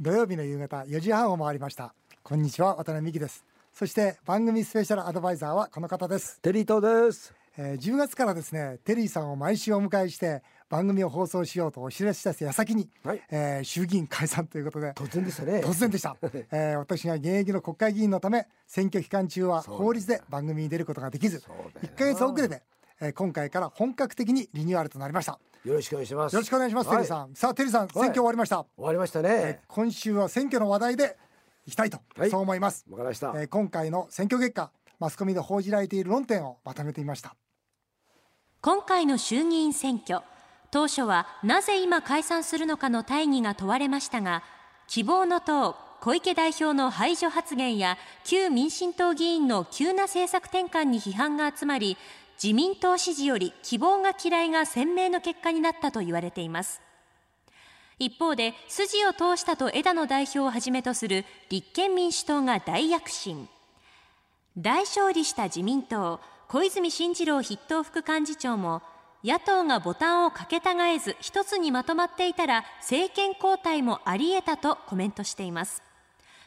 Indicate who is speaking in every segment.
Speaker 1: 土曜日の夕方4時半を回りました。こんにちは渡辺美希です。そして番組スペシャルアドバイザーはこの方です、
Speaker 2: テリー東です。
Speaker 1: えー、10月からですねテリーさんを毎週お迎えして番組を放送しようとお知らせした矢先に、
Speaker 2: はい。
Speaker 1: えー衆議院解散ということで
Speaker 2: 突然でしたね。
Speaker 1: 突然でした、えー私が現役の国会議員のため選挙期間中は法律で番組に出ることができず
Speaker 2: そうだよな。
Speaker 1: 1ヶ月遅れで、えー今回から本格的にリニューアルとなりました
Speaker 2: よろしくお願いします。
Speaker 1: よろしくお願いします、テリーさん。さあテリーさん選挙終わりました、
Speaker 2: 終わりました
Speaker 1: えー
Speaker 2: ね。
Speaker 1: 今週は選挙の話題でいきたいと、
Speaker 2: はい。
Speaker 1: そう思います、
Speaker 2: わかりました。
Speaker 1: えー今回の選挙結果マスコミで報じられている論点をまとめてみました。
Speaker 3: 今回の衆議院選挙当初はなぜ今解散するのかの大義が問われましたが希望の党小池代表の排除発言や旧民進党議員の急な政策転換に批判が集まり自民党支持より希望が嫌いが鮮明の結果になったと言われています。一方で筋を通したと枝野代表をはじめとする立憲民主党が大躍進。大勝利した自民党小泉進次郎筆頭副幹事長も野党がボタンをかけたがえず一つにまとまっていたら政権交代もあり得たとコメントしています。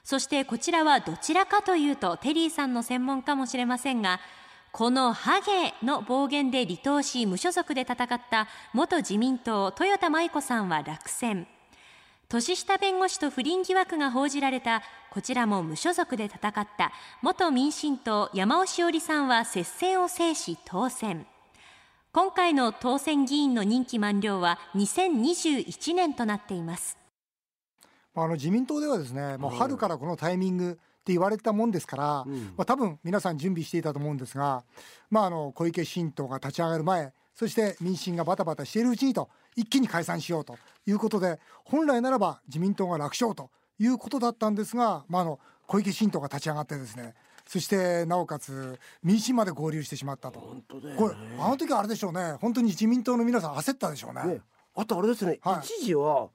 Speaker 3: そしてこちらはどちらかというとテリーさんの専門かもしれませんがこのハゲの暴言で離党し無所属で戦った元自民党豊田舞子さんは落選。年下弁護士と不倫疑惑が報じられたこちらも無所属で戦った元民進党山尾志織さんは接戦を制し当選。今回の当選議員の任期満了は2021年となっています。
Speaker 1: ああの自民党ではですねもう春からこのタイミングって言われてたもんですから、
Speaker 2: ん。
Speaker 1: まあ、多分皆さん準備していたと思うんですが、まあ、あの小池新党が立ち上がる前そして民進がバタバタしているうちにと一気に解散しようということで本来ならば自民党が楽勝ということだったんですが、まあ、あの小池新党が立ち上がってですねそしてなおかつ民進まで合流してしまったと。
Speaker 2: 本当だよね。
Speaker 1: これあの時はあれでしょうね。本当に自民党の皆さん焦ったでしょうね。
Speaker 2: ね、あとあれですね、
Speaker 1: はい。
Speaker 2: 一時は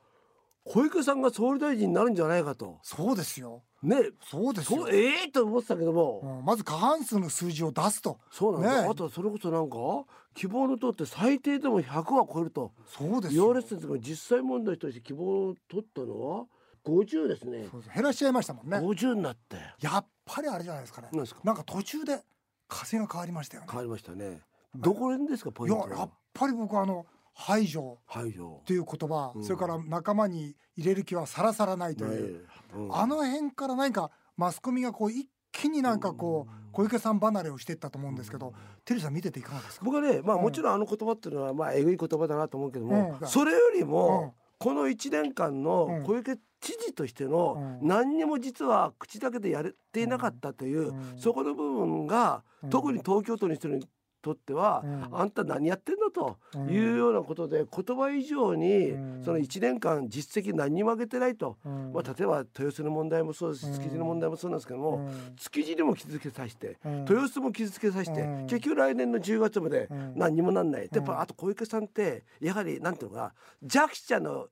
Speaker 2: 小池さんが総理大臣になるんじゃないかと。
Speaker 1: そうですよ
Speaker 2: ね。
Speaker 1: そうですよ。
Speaker 2: ええと思ってたけども、
Speaker 1: うんまず過半数の数字を出すと。
Speaker 2: そうなんだ、
Speaker 1: ね。
Speaker 2: あとそれこそなんか希望の党って最低でも100は超えると。
Speaker 1: そうですよ。
Speaker 2: 言われてたんですが実際問題として希望を取ったのは50ですね。
Speaker 1: そうです。減らしちゃいましたもんね。
Speaker 2: 50になって。
Speaker 1: やっぱりあれじゃないですかね。
Speaker 2: なんですか？
Speaker 1: なんか途中で風が変わりましたよね。
Speaker 2: 変わりましたね。どこら辺ですかポイントは？
Speaker 1: いややっぱり僕はあの排除
Speaker 2: 排除。
Speaker 1: という言葉、
Speaker 2: うん。
Speaker 1: それから仲間に入れる気はさらさらないと
Speaker 2: ね
Speaker 1: いう、
Speaker 2: うん。
Speaker 1: あの辺から何かマスコミがこう一気になんかこう小池さん離れをしていったと思うんですけど、テリーさん見てていかがですか？
Speaker 2: 僕はねまあ
Speaker 1: うん。
Speaker 2: もちろんあの言葉っていうのはまあえぐい言葉だなと思うけども、
Speaker 1: うん。
Speaker 2: それよりも、
Speaker 1: うん。
Speaker 2: この1年間の
Speaker 1: うん。
Speaker 2: 小池知事としての
Speaker 1: うん。
Speaker 2: 何にも実は口だけでやれていなかったという、
Speaker 1: うん。
Speaker 2: そこの部分が、
Speaker 1: うん。
Speaker 2: 特に東京都の人にとっては、
Speaker 1: うん。
Speaker 2: あんた何やってんのと
Speaker 1: うん。
Speaker 2: いうようなことで言葉以上に、
Speaker 1: うん。
Speaker 2: その1年間実績何にも上げてないと、
Speaker 1: うん。
Speaker 2: まあ、例えば豊洲の問題もそうです
Speaker 1: うん。
Speaker 2: 築地の問題もそうなんですけども、
Speaker 1: うん。
Speaker 2: 築地にも傷つけさせて、
Speaker 1: うん。
Speaker 2: 豊洲も傷つけさせて、
Speaker 1: うん。
Speaker 2: 結局来年の10月まで
Speaker 1: うん。
Speaker 2: 何にもなんない、でやっ
Speaker 1: うん。
Speaker 2: ぱあと小池さんってやはりなんていうのかな弱者の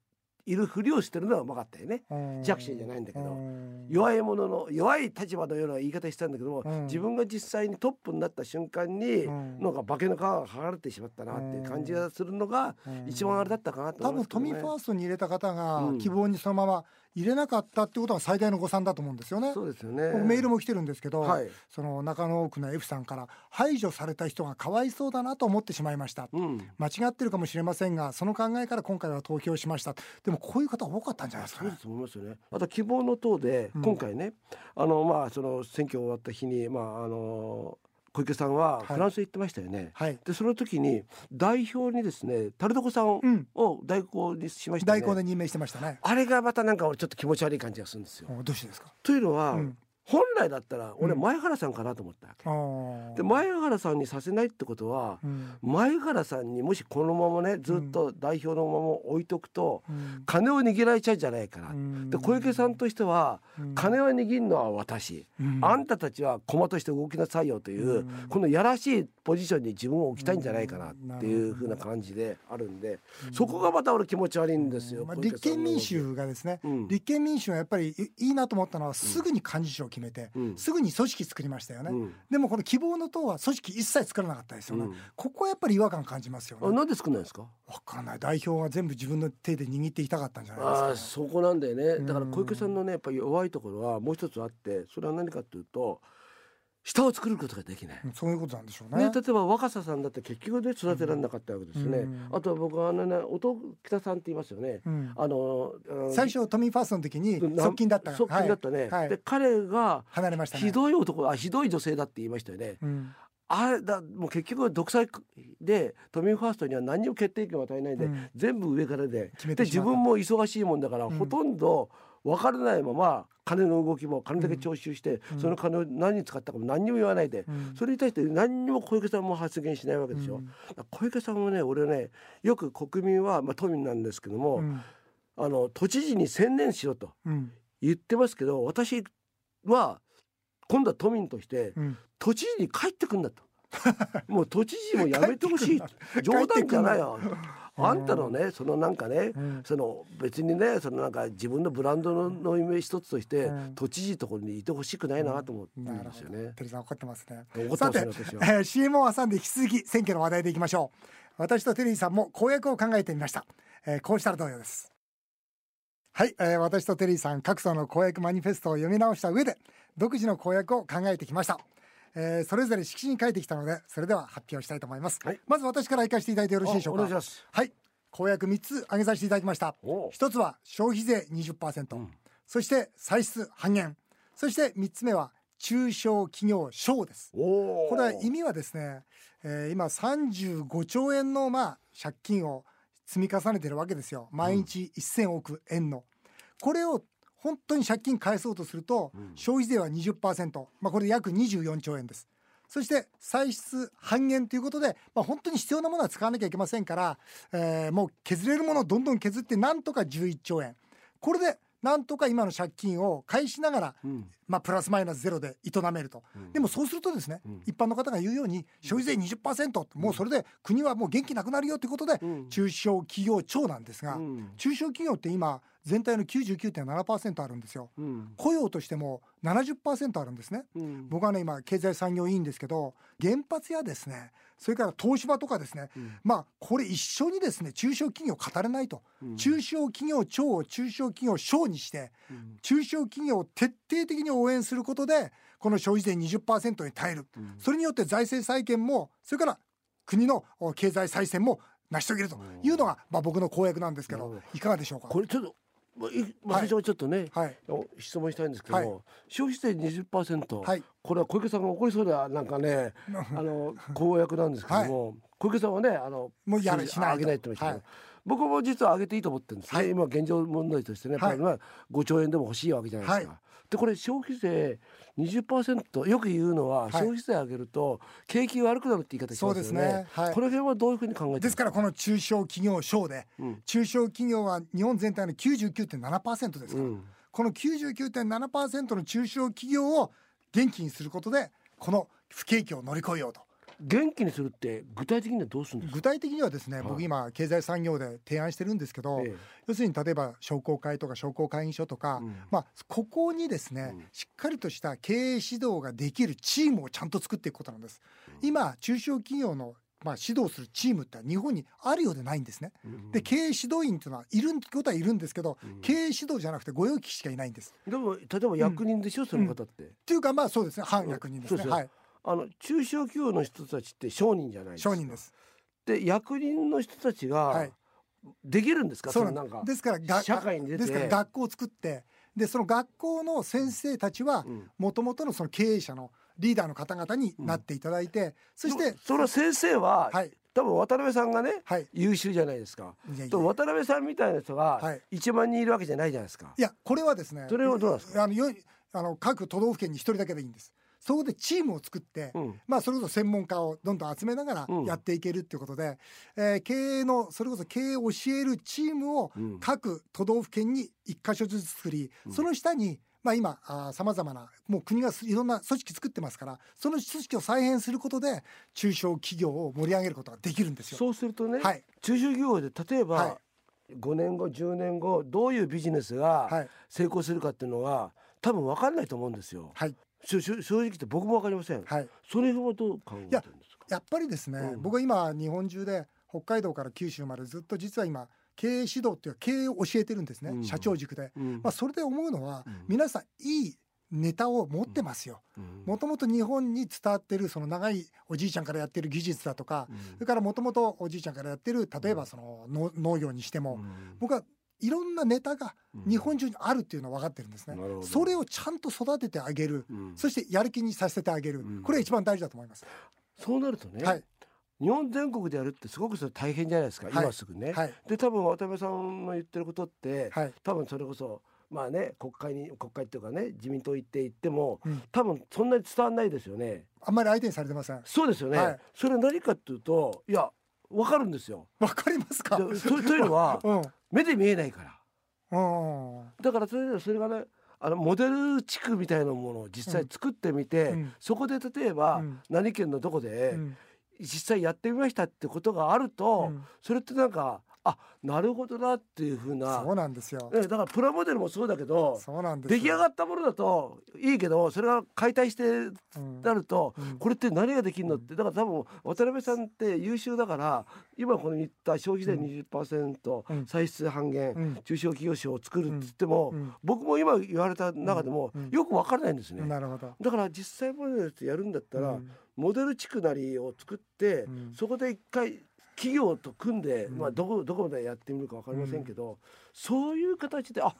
Speaker 2: いるふりをしてるのはうまかったよね。
Speaker 1: うん。
Speaker 2: 弱者じゃないんだけど。
Speaker 1: うん。
Speaker 2: 弱い者の弱い立場のような言い方したんだけども、
Speaker 1: うん。
Speaker 2: 自分が実際にトップになった瞬間に、
Speaker 1: うん。
Speaker 2: なんか化けの皮が剥がれてしまったなっていう感じがするのが
Speaker 1: うん。
Speaker 2: 一番あれだったかなと
Speaker 1: 多
Speaker 2: 思いますね。
Speaker 1: 分都民ファーストに入れた方が
Speaker 2: うん。
Speaker 1: 希望にそのまま入れなかったってことは最大の誤算だと思うんですよね。
Speaker 2: そうですよね。
Speaker 1: 僕メールも来てるんですけど、
Speaker 2: はい
Speaker 1: その中野区の F さんから排除された人がかわいそうだなと思ってしまいました。
Speaker 2: うん。
Speaker 1: 間違ってるかもしれませんがその考えから今回は投票しましたでもこういう方多かったんじゃないですかね
Speaker 2: そうですと思いますよね。あと希望の党で
Speaker 1: うん
Speaker 2: 今回ね、あのまあその選挙終わった日にまああの小池さんはフランスへ行ってましたよね。
Speaker 1: はい
Speaker 2: でその時に代表にですねタルトコさん
Speaker 1: うん
Speaker 2: を代行にしましたよね。
Speaker 1: 代行で任命してましたね
Speaker 2: あれがまたなんか俺ちょっと気持ち悪い感じがするんですよ。
Speaker 1: おどうしてですか
Speaker 2: というのは、
Speaker 1: うん
Speaker 2: 本来だったら俺
Speaker 1: うん。
Speaker 2: 前原さんかなと思った。わけ。で前原さんにさせないってことは、
Speaker 1: うん。
Speaker 2: 前原さんにもしこのままねずっと代表のまま置いとくと、
Speaker 1: うん。
Speaker 2: 金を握られちゃうんじゃないかな。
Speaker 1: うん。
Speaker 2: で小池さんとしては、
Speaker 1: うん。
Speaker 2: 金を握るのは私、
Speaker 1: うん。
Speaker 2: あんたたちは駒として動きなさいよという、
Speaker 1: うん。
Speaker 2: このやらしいポジションに自分を置きたいんじゃないかな
Speaker 1: うん
Speaker 2: っていう風な感じであるんで、そこがまた俺気持ち悪いんですよ。
Speaker 1: まあ、立憲民主がですね、
Speaker 2: うん。
Speaker 1: 立憲民主がやっぱりいいいなと思ったのはすぐに幹事長を決め決めて、
Speaker 2: うん。
Speaker 1: すぐに組織作りましたよね、
Speaker 2: うん。
Speaker 1: でもこの希望の党は組織一切作らなかったですよね、
Speaker 2: うん。
Speaker 1: ここはやっぱり違和感感じますよね。
Speaker 2: あなんで作んないんですか？
Speaker 1: わかんない。代表は全部自分の手で握っていたかったんじゃないですか、
Speaker 2: ああそこなんだよね。だから
Speaker 1: うん。
Speaker 2: 小池さんのねやっぱり弱いところはもう一つあってそれは何かというと下を作ることができない。
Speaker 1: うんそういうことなんでしょうね。
Speaker 2: ね、例えば若狭さんだって結局ね育てられなかったわけですね、
Speaker 1: うん。
Speaker 2: あとは僕はあのね音北さんって言いますよね、
Speaker 1: うん。
Speaker 2: あの
Speaker 1: 最初都民ファーストの時に
Speaker 2: な
Speaker 1: 側近だった
Speaker 2: 側近だったね、
Speaker 1: はい。はい
Speaker 2: で彼が
Speaker 1: 離れましたね。
Speaker 2: ひどい男あひどい女性だって言いましたよね、
Speaker 1: うん。
Speaker 2: あれだもう結局独裁で都民ファーストには何にも決定権を与えないで、
Speaker 1: うん。
Speaker 2: 全部上からで。
Speaker 1: 決めてしまった。
Speaker 2: で自分も忙しいもんだから、
Speaker 1: うん。
Speaker 2: ほとんど分からないまま金の動きも金だけ徴収して、
Speaker 1: うん。
Speaker 2: その金を何に使ったかも何にも言わないで、
Speaker 1: うん。
Speaker 2: それに対して何にも小池さんも発言しないわけでしょ。
Speaker 1: うん。
Speaker 2: 小池さんはね俺ねよく国民は、まあ、都民なんですけども、
Speaker 1: うん。
Speaker 2: あの都知事に専念しろと
Speaker 1: うん。
Speaker 2: 言ってますけど私は今度は都民として
Speaker 1: うん。
Speaker 2: 都知事に帰ってくんだと。もう都知事もやめてほしい。冗談じゃないよあんたのねそのなんかね、
Speaker 1: うん。
Speaker 2: その別にねそのなんか自分のブランドののイメージ一つとして、
Speaker 1: うん。
Speaker 2: 都知事ところにいてほしくないなと思うん
Speaker 1: なるほど
Speaker 2: ですよね。
Speaker 1: テリーさん怒ってますね。
Speaker 2: 怒って
Speaker 1: さて、
Speaker 2: ますね私は。
Speaker 1: えー CM を挟んで引き続き選挙の話題でいきましょう。私とテリーさんも公約を考えてみました、えーこうしたらどうよです。はい、えー私とテリーさん各層の公約マニフェストを読み直した上で独自の公約を考えてきましたえーそれぞれ色紙に書いてきたのでそれでは発表したいと思います、
Speaker 2: はい。
Speaker 1: まず私から行かせていただいてよろしいでしょうか？
Speaker 2: 願いします。
Speaker 1: はい。公約3つ挙げさせていただきました。
Speaker 2: おう
Speaker 1: 一つは消費税20%、
Speaker 2: うん。
Speaker 1: そして歳出半減。そして3つ目は中小企業省です。
Speaker 2: お
Speaker 1: これは意味はですね、えー今35兆円のまあ借金を積み重ねてるわけですよ。毎日1000億円の、これを本当に借金返そうとすると、
Speaker 2: うん。
Speaker 1: 消費税は20%、まあ、これで約24兆円です。そして歳出半減ということで、まあ、本当に必要なものは使わなきゃいけませんから、えーもう削れるものをどんどん削ってなんとか11兆円。これでなんとか今の借金を返しながら
Speaker 2: うん。
Speaker 1: まあ、プラスマイナスゼロで営めると、
Speaker 2: うん。
Speaker 1: でもそうするとですね、
Speaker 2: うん。
Speaker 1: 一般の方が言うように消費税20%もうそれで国はもう元気なくなるよということで、
Speaker 2: うん。
Speaker 1: 中小企業庁なんですが、
Speaker 2: うん。
Speaker 1: 中小企業って今全体の99.7%あるんですよ。
Speaker 2: うん。
Speaker 1: 雇用としても70%あるんですね。
Speaker 2: うん。
Speaker 1: 僕はね今経済産業委員ですけど原発やですね。それから東芝とかですね、
Speaker 2: うん。
Speaker 1: まあこれ一緒にですね中小企業語れないと、
Speaker 2: うん。
Speaker 1: 中小企業庁を中小企業省にして
Speaker 2: うん。
Speaker 1: 中小企業を徹底的に応援することでこの消費税20%に耐える、
Speaker 2: うん。
Speaker 1: それによって財政再建もそれから国のお経済再生も成し遂げるというのが、まあ、僕の公約なんですけどいかがでしょうか？
Speaker 2: これちょっとまあ最初はちょっとね、
Speaker 1: はい。
Speaker 2: お質問したいんですけども、
Speaker 1: はい。
Speaker 2: 消費税20%、
Speaker 1: はい。
Speaker 2: これは小池さんが怒りそうななんかねあの公約なんですけども、小池さんはねあの
Speaker 1: もうやるしない。
Speaker 2: げないって言ってましたけど、
Speaker 1: はい。
Speaker 2: 僕も実は上げていいと思ってるんですね、
Speaker 1: はい。
Speaker 2: 今現状問題としてねやっぱりまあ5兆円でも欲しいわけじゃないですか。
Speaker 1: は
Speaker 2: でこれ消費税20%よく言うのは、
Speaker 1: い。
Speaker 2: 消費税上げると景気悪くなるって言い方し
Speaker 1: そうです
Speaker 2: ますよね。
Speaker 1: ねはい。
Speaker 2: この辺はどういうふうに考えてます
Speaker 1: ですからこの中小企業省で、
Speaker 2: うん。
Speaker 1: 中小企業は日本全体の99.7%ですから、
Speaker 2: うん。
Speaker 1: この99.7%の中小企業を元気にすることでこの不景気を乗り越えようと
Speaker 2: 元気にするって具体的にはどうするんですか？
Speaker 1: 具体的にはですね、
Speaker 2: はい。
Speaker 1: 僕今経済産業で提案してるんですけど、
Speaker 2: ええ。
Speaker 1: 要するに例えば商工会とか商工会議所とか、
Speaker 2: うん。
Speaker 1: まあ、ここにですね、
Speaker 2: うん。
Speaker 1: しっかりとした経営指導ができるチームをちゃんと作っていくことなんです。今中小企業のまあ、指導するチームって日本にあるようでないんですね。
Speaker 2: うん。
Speaker 1: で経営指導員っていうのはいることはいるんですけど、
Speaker 2: うん。
Speaker 1: 経営指導じゃなくて御用聞きしかいないんです。
Speaker 2: でも例えば役人でしょ、その方って。
Speaker 1: っていうかまあそうですね。反役人ですね。はい
Speaker 2: あの中小企業の人たちって商人じゃないですか。
Speaker 1: 商人です。
Speaker 2: で役人の人たち
Speaker 1: は
Speaker 2: が
Speaker 1: い
Speaker 2: できるんですか？
Speaker 1: そう
Speaker 2: のなんか
Speaker 1: です。ですからが
Speaker 2: 社会に出て
Speaker 1: ですから学校を作ってでその学校の先生たちは
Speaker 2: うん
Speaker 1: もともとのその経営者のリーダーの方々になっていただいて、そして
Speaker 2: その先生は、
Speaker 1: はい
Speaker 2: 多分渡辺さんがね
Speaker 1: はい
Speaker 2: 優秀じゃないですか。と渡辺さんみたいな人が
Speaker 1: はい
Speaker 2: 1万人いるわけじゃないじゃないですか。
Speaker 1: いやこれはですね
Speaker 2: それはどうですか？
Speaker 1: あのよあの各都道府県に一人だけでいいんですそこでチームを作って、
Speaker 2: うん。
Speaker 1: まあそれこそ専門家をどんどん集めながら
Speaker 2: うん。
Speaker 1: やっていけるっていうことで、えー経営のそれこそ経営を教えるチームを
Speaker 2: うん。
Speaker 1: 各都道府県に一箇所ずつ作り、その下にまあ今さまざまなもう国がいろんな組織作ってますからその組織を再編することで中小企業を盛り上げることができるんですよ。
Speaker 2: そうするとね、
Speaker 1: はい。
Speaker 2: 中小企業で例えば、
Speaker 1: はい。
Speaker 2: 5年後10年後どういうビジネスが
Speaker 1: はい。
Speaker 2: 成功するかっていうのが多分分かんないと思うんですよ。
Speaker 1: はい
Speaker 2: 正直言って僕も分かりません。
Speaker 1: はい。
Speaker 2: それはどう考えてるんですか？
Speaker 1: やっぱりですね、
Speaker 2: うん。
Speaker 1: 僕は今日本中で北海道から九州までずっと実は今経営指導っていうか経営を教えてるんですね、
Speaker 2: うん。
Speaker 1: 社長塾で、
Speaker 2: うん。
Speaker 1: まあ、それで思うのは、
Speaker 2: うん。
Speaker 1: 皆さんいいネタを持ってますよ。
Speaker 2: うん。
Speaker 1: もともと日本に伝わってるその長いおじいちゃんからやってる技術だとか、
Speaker 2: うん。
Speaker 1: それからもともとおじいちゃんからやってる例えばその農農業にしても、僕はいろんなネタが日本中にあるっていうのは分かってるんですね、
Speaker 2: なるほど。
Speaker 1: それをちゃんと育ててあげる、
Speaker 2: うん。
Speaker 1: そしてやる気にさせてあげる、
Speaker 2: うん。
Speaker 1: これが一番大事だと思います、
Speaker 2: そうなるとね、
Speaker 1: はい。
Speaker 2: 日本全国でやるってすごくそれ大変じゃないですか、
Speaker 1: はい。
Speaker 2: 今すぐね。
Speaker 1: はい。
Speaker 2: で多分渡辺さんの言ってることって、
Speaker 1: はい。
Speaker 2: 多分それこそまあね国会に国会っていうかね自民党行って行っても、
Speaker 1: うん。
Speaker 2: 多分そんなに伝わらないですよね。
Speaker 1: あんまり相手にされてません。
Speaker 2: そうですよね。
Speaker 1: はい。
Speaker 2: それ何かっていうといやわかるんですよ。
Speaker 1: わかりますか？
Speaker 2: でとというのは
Speaker 1: うん。
Speaker 2: 目で見えないから。
Speaker 1: うん
Speaker 2: だからそれでそれがねあのモデル地区みたいなものを実際作ってみて、
Speaker 1: うん。
Speaker 2: そこで例えば、
Speaker 1: うん。
Speaker 2: 何県のどこで
Speaker 1: うん。
Speaker 2: 実際やってみましたってことがあると、
Speaker 1: うん。
Speaker 2: それってなんかあなるほどなっていうふうな。
Speaker 1: そうなんですよ。
Speaker 2: ねだからプラモデルもそうだけど
Speaker 1: そうなんですよ。
Speaker 2: 出来上がったものだといいけどそれが解体して
Speaker 1: うん
Speaker 2: なると、
Speaker 1: うん。
Speaker 2: これって何ができるのって。だから多分渡辺さんって優秀だから今この言った消費税20%、
Speaker 1: うん。
Speaker 2: 歳出半減、
Speaker 1: うん。
Speaker 2: 中小企業賞を作るって言っても、
Speaker 1: うん。
Speaker 2: 僕も今言われた中でも、
Speaker 1: うん。うん。
Speaker 2: よく分からないんですね。
Speaker 1: なるほど。
Speaker 2: だから実際モデルってやるんだったら、
Speaker 1: うん。
Speaker 2: モデル地区なりを作って、
Speaker 1: うん。
Speaker 2: そこで一回企業と組んで、
Speaker 1: うん
Speaker 2: まあどこどこまでやってみるか分かりませんけど、そういう形であ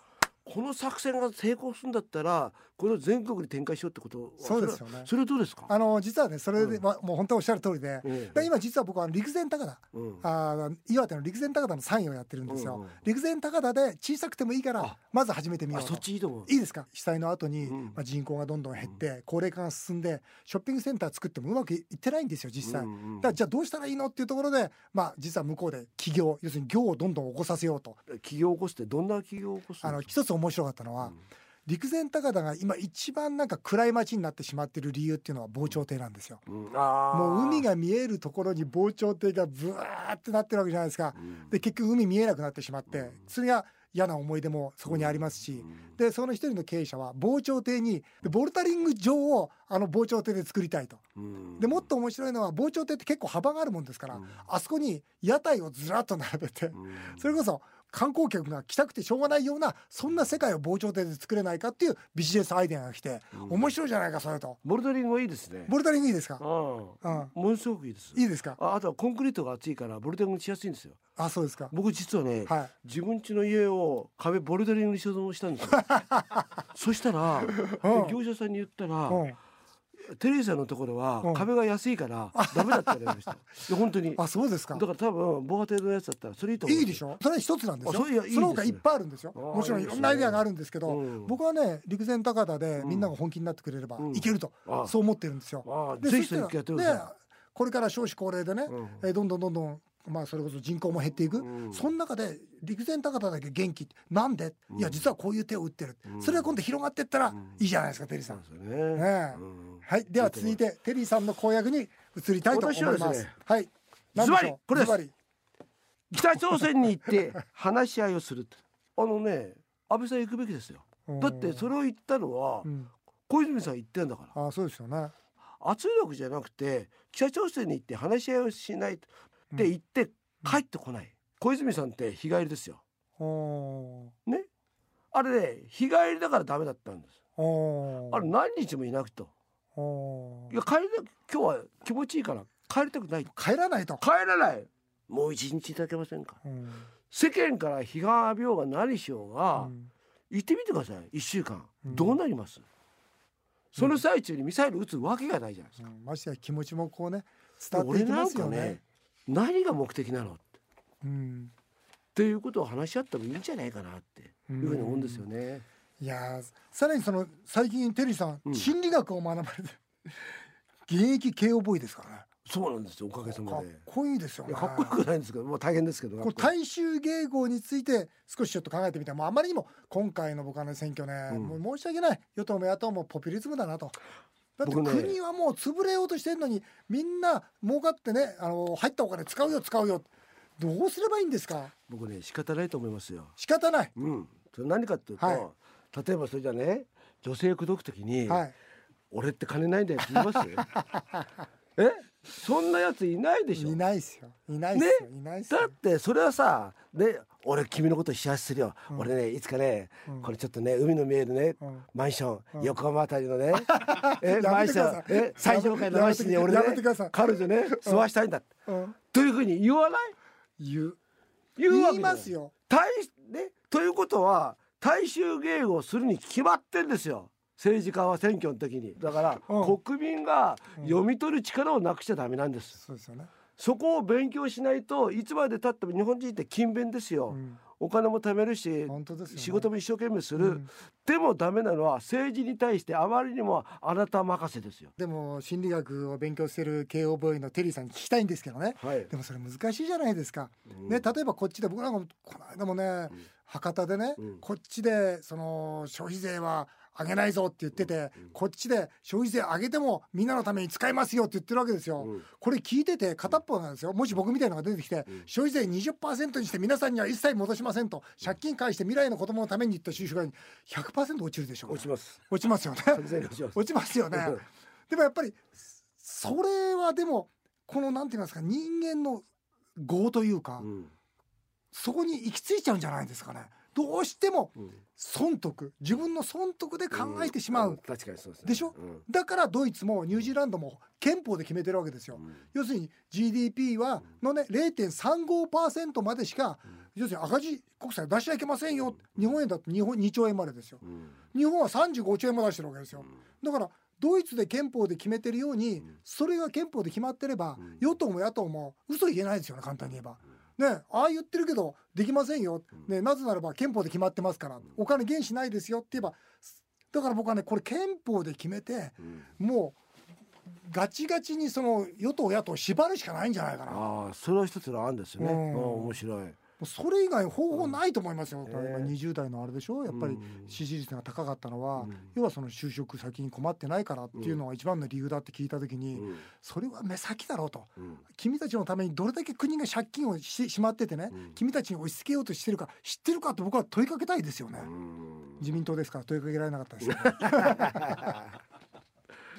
Speaker 2: この作戦が成功するんだったらこれを全国に展開しようってことは
Speaker 1: そうですよね。
Speaker 2: それはどうですか、
Speaker 1: あの実はねそれで、
Speaker 2: うん。
Speaker 1: まあもう本当おっしゃる通りで、
Speaker 2: ええ
Speaker 1: で今実は僕は陸前高田
Speaker 2: うん。
Speaker 1: あー岩手の陸前高田のサインをやってるんですよ、
Speaker 2: うんうん。
Speaker 1: 陸前高田で小さくてもいいから
Speaker 2: あ。
Speaker 1: まず始めてみよ
Speaker 2: あ
Speaker 1: うと。
Speaker 2: そっちいいと思う。
Speaker 1: いいですか？被災の後に、
Speaker 2: うん。
Speaker 1: まあ、人口がどんどん減って、高齢化が進んでショッピングセンター作ってもうまくいってないんですよ実際、
Speaker 2: うんうん
Speaker 1: だからじゃあどうしたらいいのっていうところでまあ実は向こうで起業要するに業をどんどん起こさせようと。
Speaker 2: 起業を起こすってどんな起業を起こす
Speaker 1: あの一つ面白かったのは、陸前高田が今一番なんか暗い街になってしまっている理由っていうのは防潮堤なんですよ。
Speaker 2: うん。
Speaker 1: もう海が見えるところに防潮堤がブワーってなってるわけじゃないですか。
Speaker 2: うん。
Speaker 1: で結局海見えなくなってしまってそれが嫌な思い出もそこにありますしでその一人の経営者は防潮堤にでボルタリング場をあの防潮堤で作りたいと。
Speaker 2: うん。
Speaker 1: でもっと面白いのは防潮堤って結構幅があるもんですから、
Speaker 2: うん。
Speaker 1: あそこに屋台をずらっと並べて、
Speaker 2: うん。
Speaker 1: それこそ観光客が来たくてしょうがないようなそんな世界を防潮堤で作れないかっていうビジネスアイデアが来て、
Speaker 2: うん。
Speaker 1: 面白いじゃないかそれと。
Speaker 2: ボルダリングはいいですね。
Speaker 1: ボルタリングいいですか？うん。
Speaker 2: ものすごくいいです。
Speaker 1: いいですか？
Speaker 2: ああとはコンクリートが厚いからボルダリングしやすいんですよ。
Speaker 1: あそうですか。
Speaker 2: 僕実はね、
Speaker 1: はい。
Speaker 2: 自分家の家を壁ボルダリングに所蔵したんですよ。そしたら、
Speaker 1: うん。
Speaker 2: 業者さんに言ったら、
Speaker 1: うん
Speaker 2: テレーさんのところは
Speaker 1: うん。
Speaker 2: 壁が安いからダメだって言われました。いや本当に。だ
Speaker 1: あそうですか。
Speaker 2: から多分防波堤のやつだったらそれいいと思う
Speaker 1: いいでしょそれは一つなんですよ。
Speaker 2: あそういやい
Speaker 1: その他いっぱいあるんですよ。もちろんいろんなアイデアがあるんですけど
Speaker 2: うん。
Speaker 1: 僕はね陸前高田で
Speaker 2: うん。
Speaker 1: みんなが本気になってくれれば
Speaker 2: うん。
Speaker 1: いけると
Speaker 2: あ。
Speaker 1: そう思ってるんですよ。で
Speaker 2: ぜひやってください、
Speaker 1: ねこれから少子高齢でね
Speaker 2: うん。
Speaker 1: えーどんどんどんどんまあそれこそ人口も減っていく、
Speaker 2: うん。
Speaker 1: その中で陸前高田だけ元気なんで、いや実はこういう手を打ってる、
Speaker 2: うん。
Speaker 1: それが今度広がっていったら
Speaker 2: うん。
Speaker 1: いいじゃないですかテリーさん、
Speaker 2: そうですよね
Speaker 1: はいでは続いてテリーさんの公約に移りたいと思います。
Speaker 2: ね
Speaker 1: はい。何
Speaker 2: ズバリこれです。北朝鮮に行って話し合いをするあのね安倍さん行くべきですよ。だってそれを言ったのは
Speaker 1: うん、
Speaker 2: 小泉さん言ってんだから。
Speaker 1: ああそうですよね。
Speaker 2: 圧力じゃなくて北朝鮮に行って話し合いをしないって言って帰ってこない、小泉さんって日帰りですよ。
Speaker 1: お
Speaker 2: ね。あれね日帰りだからダメだったんです。あれ何日もいなくといや帰りな今日は気持ちいいから帰りたくない。
Speaker 1: 帰らないと、
Speaker 2: 帰らない。もう一日いただけませんか。
Speaker 1: うん。
Speaker 2: 世間から批判浴びようが何しようが、
Speaker 1: うん。
Speaker 2: 行ってみてください。一週間、
Speaker 1: うん。
Speaker 2: どうなります？その最中にミサイル撃つわけがないじゃないですか、
Speaker 1: うん。ましてや気持ちもこうね伝わってきますよね。
Speaker 2: 何が目的なのっ
Speaker 1: うん。
Speaker 2: ていうことを話し合ってもいいんじゃないかなっていうふうに思うんですよね。
Speaker 1: いやーさらにその最近テリーさん、
Speaker 2: うん。
Speaker 1: 心理学を学ばれて現役慶応ボーイですからね。
Speaker 2: そうなんですよおかげさ
Speaker 1: かっ
Speaker 2: まで。
Speaker 1: こいいですよね。
Speaker 2: かっこよくないんですけど、まあ大変ですけど。
Speaker 1: 大衆迎合について少しちょっと考えてみたもうあまりにも今回の僕はね選挙ね、
Speaker 2: うん。
Speaker 1: もう申し訳ない。与党も野党もポピュリズムだなと。だって国はもう潰れようとしてるのにみんな儲かってねあの入ったお金使うよ使うよ。どうすればいいんですか？
Speaker 2: 僕ね仕方ないと思いますよ。
Speaker 1: 仕方ない。
Speaker 2: うん。それ何かっていうと、
Speaker 1: はい
Speaker 2: 例えばそれじゃね女性口説くときに、
Speaker 1: はい。
Speaker 2: 俺って金ないんだよって言います？え？そんなやついないでしょ。
Speaker 1: いないっすよ。いないっすよ、いないっすよ。
Speaker 2: だってそれはさね俺君のこと幸せするよ、
Speaker 1: うん。
Speaker 2: 俺ねいつかね、
Speaker 1: うん。
Speaker 2: これちょっとね海の見えるね、
Speaker 1: うん。
Speaker 2: マンション、
Speaker 1: うん。
Speaker 2: 横浜あたりのね え
Speaker 1: や
Speaker 2: マンションえ最上階のマンションに俺ね彼女ね吸わしたいんだ、
Speaker 1: うん。
Speaker 2: というふうに言わない？
Speaker 1: 言う。
Speaker 2: 言うわけ
Speaker 1: 言いますよ。
Speaker 2: 大ね？ということは大衆迎合するに決まってんですよ。政治家は選挙の時に。だから、
Speaker 1: うん。
Speaker 2: 国民が読み取る力をなくしちゃダメなんです、
Speaker 1: そうですよね、
Speaker 2: そこを勉強しないといつまでたっても日本人って勤勉ですよ、
Speaker 1: うん。
Speaker 2: お金も貯めるし
Speaker 1: ね。
Speaker 2: 仕事も一生懸命する、
Speaker 1: うん。
Speaker 2: でもダメなのは政治に対してあまりにもあなた任せですよ。
Speaker 1: でも心理学を勉強してる慶応病院のテリーさんに聞きたいんですけどね。
Speaker 2: はい。
Speaker 1: でもそれ難しいじゃないですか、
Speaker 2: うん。
Speaker 1: ね例えばこっちで僕なんかもこの間もね、博多でね、
Speaker 2: うん。
Speaker 1: こっちでその消費税は上げないぞって言ってて、こっちで消費税上げてもみんなのために使いますよって言ってるわけですよ、
Speaker 2: うん。
Speaker 1: これ聞いてて片っぽなんですよ。もし僕みたいなのが出てきて、
Speaker 2: ん。
Speaker 1: 消費税20%にして皆さんには一切戻しませんと借金返して未来の子供のために言った収集が100%落ちるでしょうね、
Speaker 2: 落ちます。
Speaker 1: 落ちますよね。
Speaker 2: 落ちます。
Speaker 1: 落ちますよね。
Speaker 2: うん。
Speaker 1: でもやっぱりそれはでもこのなんて言いますか人間の業というか、
Speaker 2: うん
Speaker 1: そこに行き着いちゃうんじゃないですかね。どうしても
Speaker 2: うん
Speaker 1: 損得自分の損得で考えてしまう、
Speaker 2: ん。確かにそうですね。
Speaker 1: でしょ？
Speaker 2: うん。
Speaker 1: だからドイツもニュージーランドも憲法で決めてるわけですよ、
Speaker 2: うん。
Speaker 1: 要するに GDP はのね0.35%までしか、要するに赤字国債出しちゃいけませんよ。日本円だと日本2兆円までですよ。
Speaker 2: うん。
Speaker 1: 日本は35兆円も出してるわけですよ。だからドイツで憲法で決めてるようにそれが憲法で決まってれば
Speaker 2: うん。
Speaker 1: 与党も野党も嘘言えないですよね簡単に言えば。ねああ言ってるけどできませんよ、ね、なぜならば憲法で決まってますから。お金減しないですよって言えばだから僕はねこれ憲法で決めて
Speaker 2: うん。
Speaker 1: もうガチガチにその与党野党を縛るしかないんじゃないかな。も
Speaker 2: ああそれは一つの案ですね。
Speaker 1: うん。
Speaker 2: 面白いう
Speaker 1: それ以外方法ないと思いますよ、
Speaker 2: ん。
Speaker 1: 今20代のあれでしょ？やっぱり
Speaker 2: うん。
Speaker 1: 支持率が高かったのは、
Speaker 2: うん。
Speaker 1: 要はその就職先に困ってないからっていうのが一番の理由だって聞いた時に、
Speaker 2: うん。
Speaker 1: それは目先だろうと。
Speaker 2: うん。
Speaker 1: 君たちのためにどれだけ国が借金をしてしまっててね、
Speaker 2: うん。
Speaker 1: 君たちに押し付けようとしてるか知ってるかって僕は問いかけたいですよね、
Speaker 2: うん。
Speaker 1: 自民党ですから問いかけられなかったですけど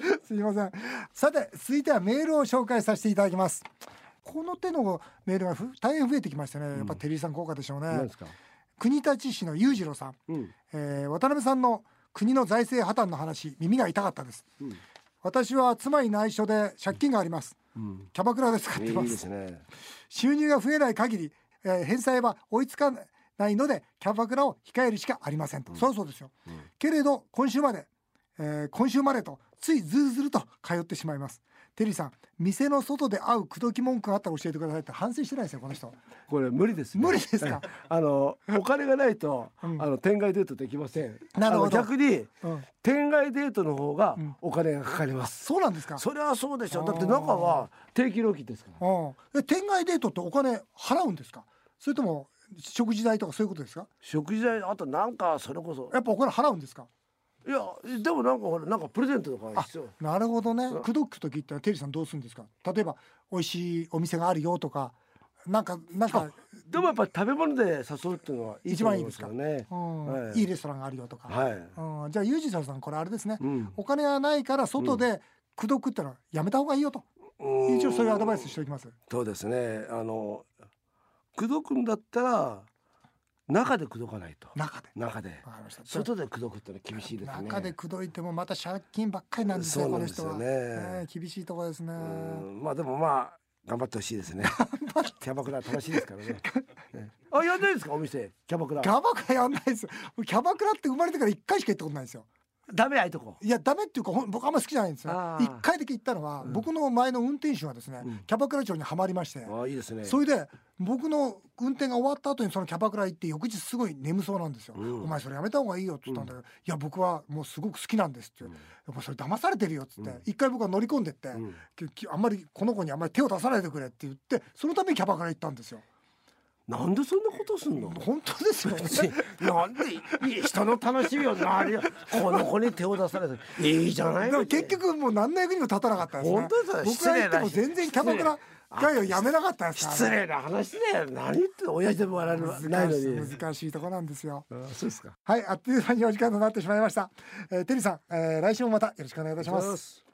Speaker 1: すいません。さて続いてはメールを紹介させていただきますこの手のメールがふ大変増えてきましたね。やっぱテリーさん効果でしょうね、国立市の裕次郎さん、
Speaker 2: うん。
Speaker 1: えー渡辺さんの国の財政破綻の話耳が痛かったです。
Speaker 2: うん。
Speaker 1: 私は妻に内緒で借金があります。
Speaker 2: うん。
Speaker 1: キャバクラで使ってま
Speaker 2: す。すね。
Speaker 1: 収入が増えない限り、えー返済は追いつかないのでキャバクラを控えるしかありませんと、そりゃそうですよ、
Speaker 2: うん。
Speaker 1: けれど今週まで、えー今週までとついズルズルと通ってしまいますテリーさん店の外で会う口説き文句があったら教えてくださいって反省してないですよこの人。
Speaker 2: これ無理ですね
Speaker 1: 無理ですか？
Speaker 2: あ のお金がないと、
Speaker 1: うん。
Speaker 2: あの天外デートできません。
Speaker 1: なるほど。
Speaker 2: 逆に
Speaker 1: うん。
Speaker 2: 天外デートの方が
Speaker 1: うん。
Speaker 2: お金がかかります、
Speaker 1: そうなんですか？
Speaker 2: それはそうでしょ
Speaker 1: あー。
Speaker 2: だって中は定期料金ですから。
Speaker 1: うんえ天外デートってお金払うんですか？それとも食事代とかそういうことですか？
Speaker 2: 食事代あとなんかそれこそ。
Speaker 1: やっぱお金払うんですか？
Speaker 2: いやでもなんかほらなんかプレゼントとか必要
Speaker 1: なるほどね。
Speaker 2: うん。
Speaker 1: 口説く時ってテリーさんどうするんですか？例えば美味しいお店があるよとかなんかなんか、
Speaker 2: でもやっぱり食べ物で誘うっていうのはいいと思いますよね。
Speaker 1: うん。
Speaker 2: はい。
Speaker 1: いいレストランがあるよとか、
Speaker 2: はい、
Speaker 1: うん、じゃあユージさんこれあれですね、
Speaker 2: うん。
Speaker 1: お金がないから外で口説くってのはやめた方がいいよと、
Speaker 2: うん。
Speaker 1: 一応そういうアドバイスしておきます。
Speaker 2: そうですね。あの口説くんだったら中で口説かないと。
Speaker 1: 中で。
Speaker 2: 中で。外で口説くってのは厳しいですね。
Speaker 1: 中で口説いてもまた借金ばっかりなんですよこの人は、
Speaker 2: ね
Speaker 1: えー厳しいところですね。
Speaker 2: うん。まあでもまあ頑張ってほしいですね。キャバクラ楽しいですからね。ね あやんないですかお店。キャバクラ。
Speaker 1: キャバクラやんないです。よキャバクラって生まれてから一回しか行ったことないんですよ
Speaker 2: ダメああいうとこ。
Speaker 1: いやダメっていうか僕あんま好きじゃないんですよ。一回だけ行ったのは、僕の前の運転手がですね、
Speaker 2: うん。
Speaker 1: キャバクラ町にはまりまして、
Speaker 2: ああいいですね。
Speaker 1: それで僕の運転が終わった後にそのキャバクラ行って翌日すごい眠そうなんですよ、
Speaker 2: うん。
Speaker 1: お前それやめた方がいいよって言ったんだけど、いや僕はもうすごく好きなんですって、
Speaker 2: うん。
Speaker 1: やっぱそれ騙されてるよっつって、
Speaker 2: うん。
Speaker 1: 一回僕は乗り込んでって、あんまりこの子にあんまり手を出さないでくれって言ってそのためにキャバクラ行ったんですよ
Speaker 2: なんでそんなことすんの？
Speaker 1: 本当ですよ
Speaker 2: なんで人の楽しみをなりこの子に手を出されていいじゃない
Speaker 1: 結局もう何の役にも立たなかったですね。
Speaker 2: 本当ですよ。
Speaker 1: 僕が言っても全然キャバクラ会をやめなかった
Speaker 2: 失礼な話だよ。何言って親父でも笑えないのに。
Speaker 1: 難しいとこなんですよ。
Speaker 2: あそうですか。
Speaker 1: はいあっという間にお時間となってしまいました、えー、テリーさん、えー、来週もまたよろしくお願いいたします。
Speaker 2: す